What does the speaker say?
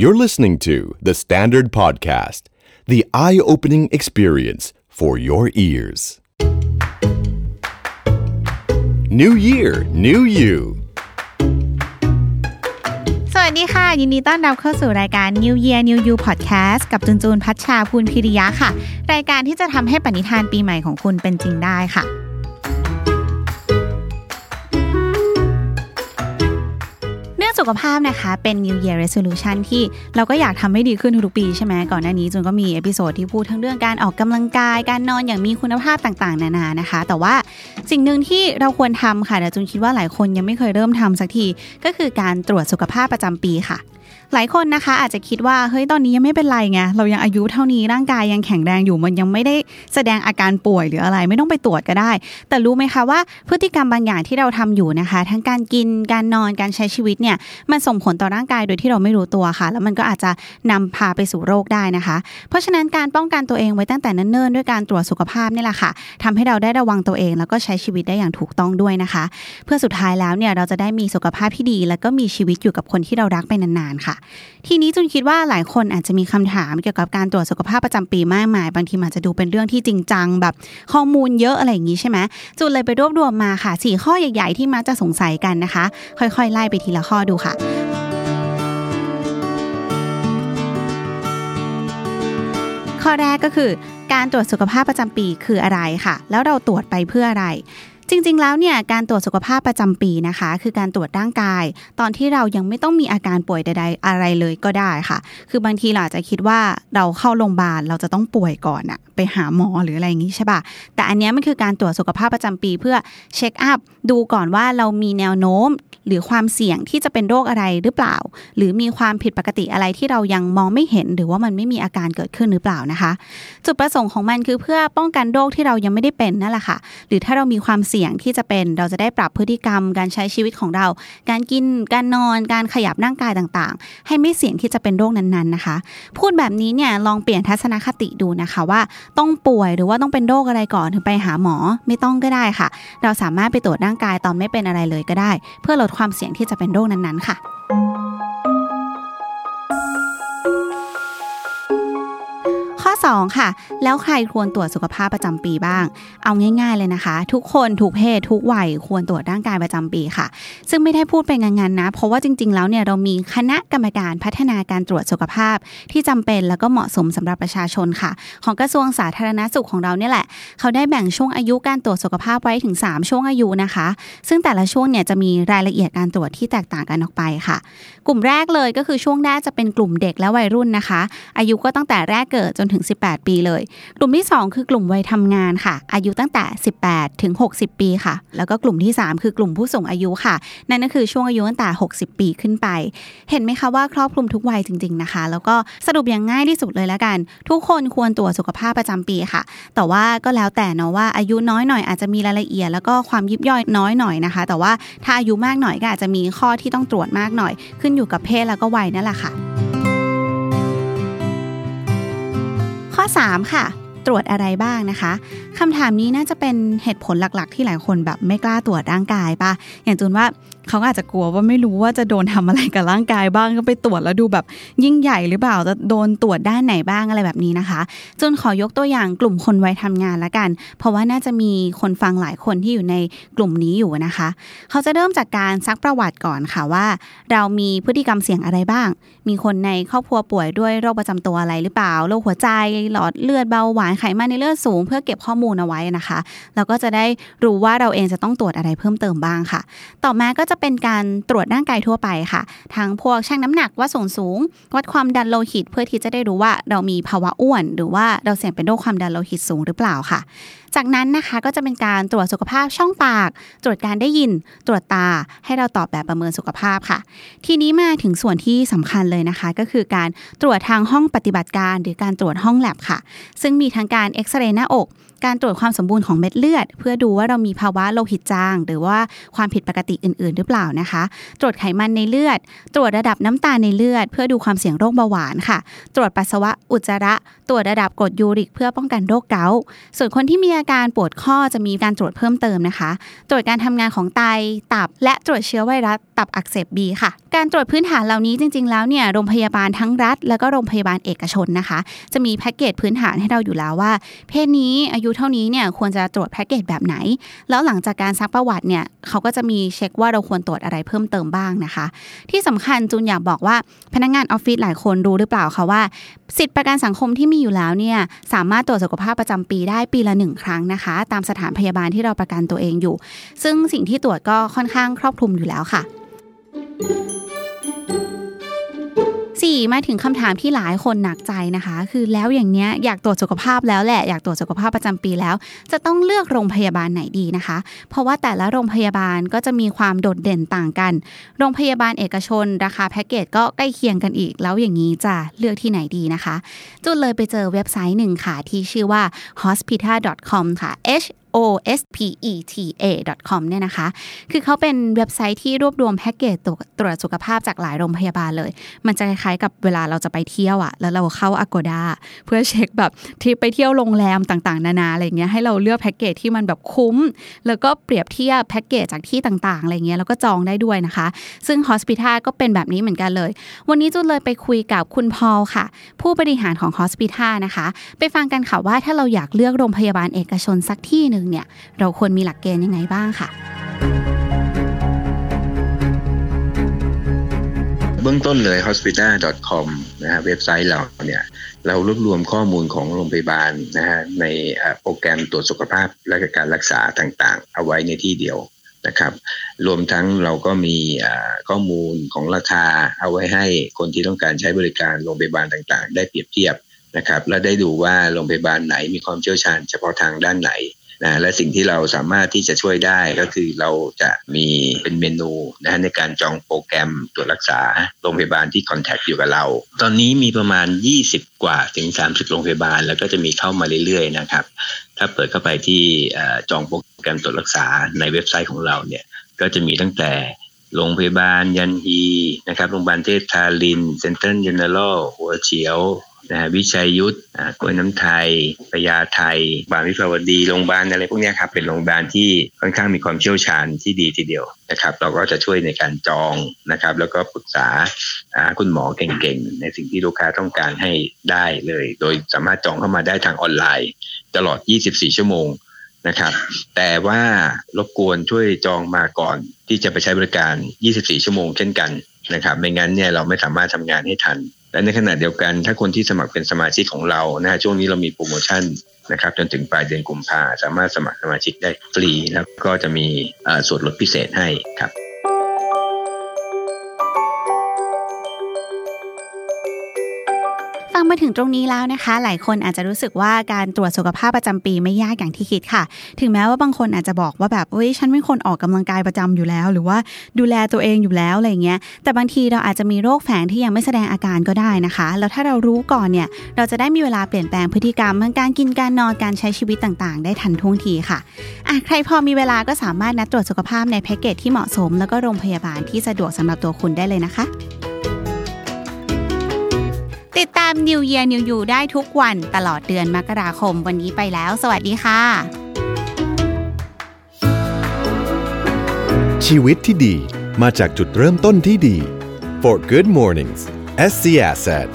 You're listening to The Standard Podcast, the eye opening experience for your ears. New Year, New You. สวัสดีค่ะ ยินดีต้อนรับเข้าสู่รายการ New Year New You Podcast กับจุนจูนพัชชาพูนพิริยะค่ะ รายการที่จะทำให้ปณิธานปีใหม่ของคุณเป็นจริงได้ค่ะ สุขภาพนะคะ เป็น New Year Resolution ที่เราก็อยากทำให้ดีขึ้นทุกๆปีใช่ไหมก่อนหน้านี้จุนก็มี episode ที่พูดทั้งเรื่องการออกกำลังกาย การนอนอย่างมีคุณภาพต่างๆ นานานะคะ แต่ว่าสิ่งหนึ่งที่เราควรทำค่ะแต่จุนคิดว่าหลายคนยังไม่เคยเริ่มทำสักที ก็คือการตรวจสุขภาพประจำปีค่ะ หลายคนนะคะอาจจะคิดว่าเฮ้ยตอนนี้ยังไม่เป็นไรไงเรายังอายุเท่านี้ร่างกายยังแข็งแรงอยู่มันยังไม่ได้แสดงอาการป่วยหรืออะไรไม่ต้องไปตรวจก็ได้ แต่รู้ไหมคะว่าพฤติกรรมบางอย่างที่เราทำอยู่นะคะ ทั้งการกินการนอนการใช้ชีวิตเนี่ยมันส่งผลต่อร่างกายโดยที่เราไม่รู้ตัวค่ะ แล้วมันก็อาจจะนำพาไปสู่โรคได้นะคะ เพราะฉะนั้นการป้องกันตัวเองไว้ตั้งแต่เนิ่นๆด้วยการตรวจสุขภาพนี่แหละค่ะทำให้เราได้ระวังตัวเอง แล้วก็ใช้ชีวิตได้อย่างถูกต้องด้วยนะคะ เพื่อสุดท้ายแล้วเนี่ยเราจะได้มีสุขภาพที่ดี แล้วก็มีชีวิตอยู่กับคนที่เรารักไปนานๆค่ะ ทีนี้จุนคิดว่าหลายคนอาจจะมีคำถามเกี่ยวกับการตรวจสุขภาพประจำปีมากมาย บางทีอาจจะดูเป็นเรื่องที่จริงจังแบบข้อมูลเยอะอะไรอย่างนี้ใช่ไหมจุนเลยไปรวบรวมมาค่ะสี่ข้อใหญ่ ๆ ที่มักจะสงสัยกันนะคะ ค่อยๆ ไล่ไปทีละข้อดูค่ะข้อแรกก็คือการตรวจสุขภาพประจำปีคืออะไรค่ะ แล้วเราตรวจไปเพื่ออะไร จริงๆแล้วเนี่ยการตรวจสุขภาพประจำปีนะคะ คือการตรวจร่างกาย ตอนที่เรายังไม่ต้องมีอาการป่วยใด ๆ อะไรเลยก็ได้ค่ะ คือบางทีเราอาจจะคิดว่าเราเข้าโรงพยาบาลเราจะต้องป่วยก่อนอะไปหาหมอหรืออะไรอย่างนี้ใช่ปะแต่อันเนี้ยมันคือการตรวจสุขภาพประจำปีเพื่อเช็คอัพดูก่อนว่าเรามีแนวโน้มหรือความเสี่ยงที่จะเป็นโรคอะไรหรือเปล่า หรือมีความผิดปกติอะไรที่เรายังมองไม่เห็น หรือว่ามันไม่มีอาการเกิดขึ้นหรือเปล่านะคะ จุดประสงค์ของมันคือเพื่อป้องกันโรคที่เรายังไม่ได้เป็นนั่นแหละค่ะ หรือถ้าเรามีความเสี่ยงี่ยงที่จะเป็นเราจะได้ปรับพฤติกรรมการใช้ชีวิตของเรา การกินการนอนการขยับร่างกายต่างๆ ให้ไม่เสี่ยงที่จะเป็นโรคนั้นๆนะคะ พูดแบบนี้เนี่ยลองเปลี่ยนทัศนคติดูนะคะว่าต้องป่วยหรือว่าต้องเป็นโรคอะไรก่อนถึงไปหาหมอไม่ต้องก็ได้ค่ะ เราสามารถไปตรวจร่างกายตอนไม่เป็นอะไรเลยก็ได้ เพื่อลดความเสี่ยงที่จะเป็นโรคนั้นๆค่ะ 2 ค่ะ แล้วใครควรตรวจสุขภาพประจำปีบ้าง เอาง่าย ๆเลยนะคะ ทุกคนทุกเพศทุกวัยควรตรวจร่างกายประจำปีค่ะ ซึ่งไม่ได้พูดเป็นงานๆนะ เพราะว่าจริง ๆ แล้วเนี่ยเรามีคณะกรรมการพัฒนาการตรวจสุขภาพ ที่จำเป็นแล้วก็เหมาะสมสำหรับประชาชนค่ะ ของกระทรวงสาธารณสุขของเราเนี่ยแหละ เขาได้แบ่งช่วงอายุการตรวจสุขภาพไว้ถึง 3 ช่วงอายุนะคะ ซึ่งแต่ละช่วงเนี่ยจะมีรายละเอียดการตรวจที่แตกต่างกันออกไปค่ะ กลุ่มแรกเลยก็คือช่วงแรกจะเป็นกลุ่มเด็กและวัยรุ่นนะคะ อายุก็ตั้งแต่แรกเกิดจนถึง18 ปีเลย กลุ่มที่ 2 คือกลุ่มวัยทำงานค่ะ อายุตั้งแต่ 18 ถึง 60 ปีค่ะ แล้วก็กลุ่มที่ 3 คือกลุ่มผู้สูงอายุค่ะ นั่นก็คือช่วงอายุตั้งแต่ 60 ปีขึ้นไป เห็นไหมคะว่าครอบคลุมทุกวัยจริง ๆนะคะ แล้วก็สรุปอย่างง่ายที่สุดเลยแล้วกัน ทุกคนควรตรวจสุขภาพประจำปีค่ะ แต่ว่าก็แล้วแต่เนาะว่าอายุน้อยหน่อยอาจจะมีรายละเอียด แล้วก็ความยิบย่อยน้อยหน่อยนะคะ แต่ว่าถ้าอายุมากหน่อยก็อาจจะมีข้อที่ต้องตรวจมากหน่อย ขึ้นอยู่กับเพศแล้วก็วัยนั่นแหละค่ะ ข้อ 3 ค่ะ ตรวจอะไรบ้างนะคะคำถามนี้น่าจะเป็นเหตุผลหลักๆ ที่หลายคนแบบไม่กล้าตรวจร่างกายปะอย่างจูนว่าเขาอาจจะกลัวว่าไม่รู้ว่าจะโดนทำอะไรกับร่างกายบ้างก็ไปตรวจแล้วดูแบบยิ่งใหญ่หรือเปล่าจะโดนตรวจด้านไหนบ้างอะไรแบบนี้นะคะจนขอยกตัวอย่างกลุ่มคนวัยทำงานละกัน เพราะว่าน่าจะมีคนฟังหลายคนที่อยู่ในกลุ่มนี้อยู่นะคะ เขาจะเริ่มจากการซักประวัติก่อนค่ะว่า เรามีพฤติกรรมเสี่ยงอะไรบ้าง มีคนในครอบครัวป่วยด้วยโรคประจำตัวอะไรหรือเปล่าโรคหัวใจหลอดเลือดเบาหวานไขมันในเลือดสูง เพื่อเก็บข้อมูลเอาไว้นะคะแล้วก็จะได้รู้ว่าเราเองจะต้องตรวจอะไรเพิ่มเติมบ้างค่ะ ต่อมาก็จะเป็นการตรวจร่างกายทั่วไปค่ะ ทั้งพวกชั่งน้ำหนักว่าส่วนสูง วัดความดันโลหิต เพื่อที่จะได้รู้ว่าเรามีภาวะอ้วน หรือว่าเราเสี่ยงเป็นโรคความดันโลหิตสูงหรือเปล่าค่ะ จากนั้นนะคะก็จะเป็นการตรวจสุขภาพช่องปาก ตรวจการได้ยิน ตรวจตา ให้เราตอบแบบประเมินสุขภาพค่ะ ทีนี้มาถึงส่วนที่สำคัญเลยนะคะ ก็คือการตรวจทางห้องปฏิบัติการ หรือการตรวจห้องแลบค่ะ ซึ่งมีทั้งการเอ็กซเรย์หน้าอก การตรวจความสมบูรณ์ของเม็ดเลือด เพื่อดูว่าเรามีภาวะโลหิตจาง หรือว่าความผิดปกติอื่น ๆ หรือเปล่านะคะ ตรวจไขมันในเลือด ตรวจระดับน้ำตาลในเลือด เพื่อดูความเสี่ยงโรคเบาหวานค่ะ ตรวจปัสสาวะอุจจาระ ตรวจระดับกรดยูริก เพื่อป้องกันโรคเกาต์ส่วนคนที่มีอาการปวดข้อจะมีการตรวจเพิ่มเติมนะคะ ตรวจการทำงานของไตตับ และตรวจเชื้อไวรัสตับอักเสบบีค่ะ การตรวจพื้นฐานเหล่านี้จริง ๆ แล้วเนี่ยโรงพยาบาลทั้งรัฐ แล้วก็โรงพยาบาลเอกชนนะคะ จะมีแพ็กเกจพื้นฐานให้เราอยู่แล้วว่า เพศนี้อายุเท่านี้เนี่ยควรจะตรวจแพ็กเกจแบบไหน แล้วหลังจากการซักประวัติเนี่ยเขาก็จะมีเช็คว่าเราควรตรวจอะไรเพิ่มเติมบ้างนะคะ ที่สำคัญจูนอยากบอกว่าพนักงานออฟฟิศหลายคนรู้หรือเปล่าคะว่า สิทธิประกันสังคมที่มีอยู่แล้วเนี่ยสามารถตรวจสุขภาพประจำปีได้ปีละหนึ่งครั้งนะคะ ตามสถานพยาบาลที่เราประกันตัวเองอยู่ ซึ่งสิ่งที่ตรวจก็ค่อนข้างครอบคลุมอยู่แล้วค่ะ 4 มาถึงคำถามที่หลายคนหนักใจนะคะ คือแล้วอย่างเนี้ยอยากตรวจสุขภาพแล้วแหละอยากตรวจสุขภาพประจำปีแล้ว จะต้องเลือกโรงพยาบาลไหนดีนะคะ เพราะว่าแต่ละโรงพยาบาลก็จะมีความโดดเด่นต่างกัน โรงพยาบาลเอกชน ราคาแพ็กเกจก็ใกล้เคียงกันอีก แล้วอย่างนี้จะเลือกที่ไหนดีนะคะ จุดเลยไปเจอเว็บไซต์หนึ่งค่ะที่ชื่อว่า hospital.com ค่ะ h o s p e t a com เนี่ยนะคะ คือเขาเป็นเว็บไซต์ที่รวบรวมแพ็กเกจตรวจสุขภาพจากหลายโรงพยาบาลเลย มันจะคล้ายๆกับเวลาเราจะไปเที่ยวอะแล้วเราเข้า Agoda เพื่อเช็คแบบที่ไปเที่ยวโรงแรมต่างๆ นานาอะไรเงี้ยให้เราเลือกแพ็กเกจที่มันแบบคุ้ม แล้วก็เปรียบเทียบแพ็กเกจจากที่ต่างๆอะไรเงี้ยแล้วก็จองได้ด้วยนะคะ ซึ่ง Hospital ก็เป็นแบบนี้เหมือนกันเลย วันนี้จุนเลยไปคุยกับคุณพอลค่ะ ผู้บริหารของ Hospital นะคะ ไปฟังกันค่ะว่าถ้าเราอยากเลือกโรงพยาบาลเอกชนสักที่หนึ่งเนี่ยเราควรมีหลักเกณฑ์ยังไงบ้างค่ะ เบื้องต้นเลย hospital.com นะฮะเว็บไซต์เราเนี่ยเรารวบรวมข้อมูลของโรงพยาบาลนะฮะในโปรแกรมตรวจสุขภาพและการรักษาต่างๆ เอาไว้ในที่เดียวนะครับ รวมทั้งเราก็มีข้อมูลของราคาเอาไว้ให้คนที่ต้องการใช้บริการโรงพยาบาลต่างๆ ได้เปรียบเทียบนะครับ และได้ดูว่าโรงพยาบาลไหนมีความเชี่ยวชาญเฉพาะทางด้านไหน นะและสิ่งที่เราสามารถที่จะช่วยได้ก็คือเราจะมีเป็นเมนูนะในการจองโปรแกรมตรวจรักษาโรงพยาบาลที่คอนแทคอยู่กับเรา ตอนนี้มีประมาณ 20 กว่าถึง 30 โรงพยาบาล แล้วก็จะมีเข้ามาเรื่อยๆนะครับ ถ้าเปิดเข้าไปที่จองโปรแกรมตรวจรักษาในเว็บไซต์ของเราเนี่ยก็จะมีตั้งแต่โรงพยาบาลยันฮีนะครับ โรงพยาบาลเทพธารินทร์ เซ็นทรัลเยนเนอรัลหัวเฉียว นะวิชัยยุทธกล้วยน้ำไทยพญาไทบางวิภาวดีโรงพยาบาลอะไรพวกนี้ครับเป็นโรงพยาบาลที่ค่อนข้างมีความเชี่ยวชาญที่ดีทีเดียวนะครับ เราก็จะช่วยในการจองนะครับ แล้วก็ปรึกษาคุณหมอเก่งๆ ในสิ่งที่ลูกค้าต้องการให้ได้เลย โดยสามารถจองเข้ามาได้ทางออนไลน์ ตลอด 24 ชั่วโมงนะครับแต่ว่ารบกวนช่วยจองมาก่อนที่จะไปใช้บริการ 24 ชั่วโมงเช่นกันนะครับ ไม่งั้นเนี่ยเราไม่สามารถทำงานให้ทัน และในขณะเดียวกันถ้าคนที่สมัครเป็นสมาชิกของเรานะช่วงนี้เรามีโปรโมชั่นนะครับจนถึงปลายเดือนกุมภาสามารถสมัครสมาชิกได้ฟรี แล้วก็จะมีส่วนลดพิเศษให้ครับ ฟังมาถึงตรงนี้แล้วนะคะ หลายคนอาจจะรู้สึกว่าการตรวจสุขภาพประจำปีไม่ยากอย่างที่คิดค่ะ ถึงแม้ว่าบางคนอาจจะบอกว่าแบบเฮ้ยฉันเป็นคนออกกำลังกายประจำอยู่แล้ว หรือว่าดูแลตัวเองอยู่แล้วอะไรเงี้ย แต่บางทีเราอาจจะมีโรคแฝงที่ยังไม่แสดงอาการก็ได้นะคะ แล้วถ้าเรารู้ก่อนเนี่ย เราจะได้มีเวลาเปลี่ยนแปลงพฤติกรรมทั้งการกินการนอนการใช้ชีวิตต่างๆ ได้ทันท่วงทีค่ะอะใครพอมีเวลาก็สามารถนัดตรวจสุขภาพในแพ็กเกจที่เหมาะสม แล้วก็โรงพยาบาลที่สะดวกสำหรับตัวคุณได้เลยนะคะ ติดตาม New Year New You ได้ทุกวันตลอดเดือนมกราคมวันนี้ไปแล้ว สวัสดีค่ะ ชีวิตที่ดีมาจากจุดเริ่มต้นที่ดี For Good Mornings SC Asset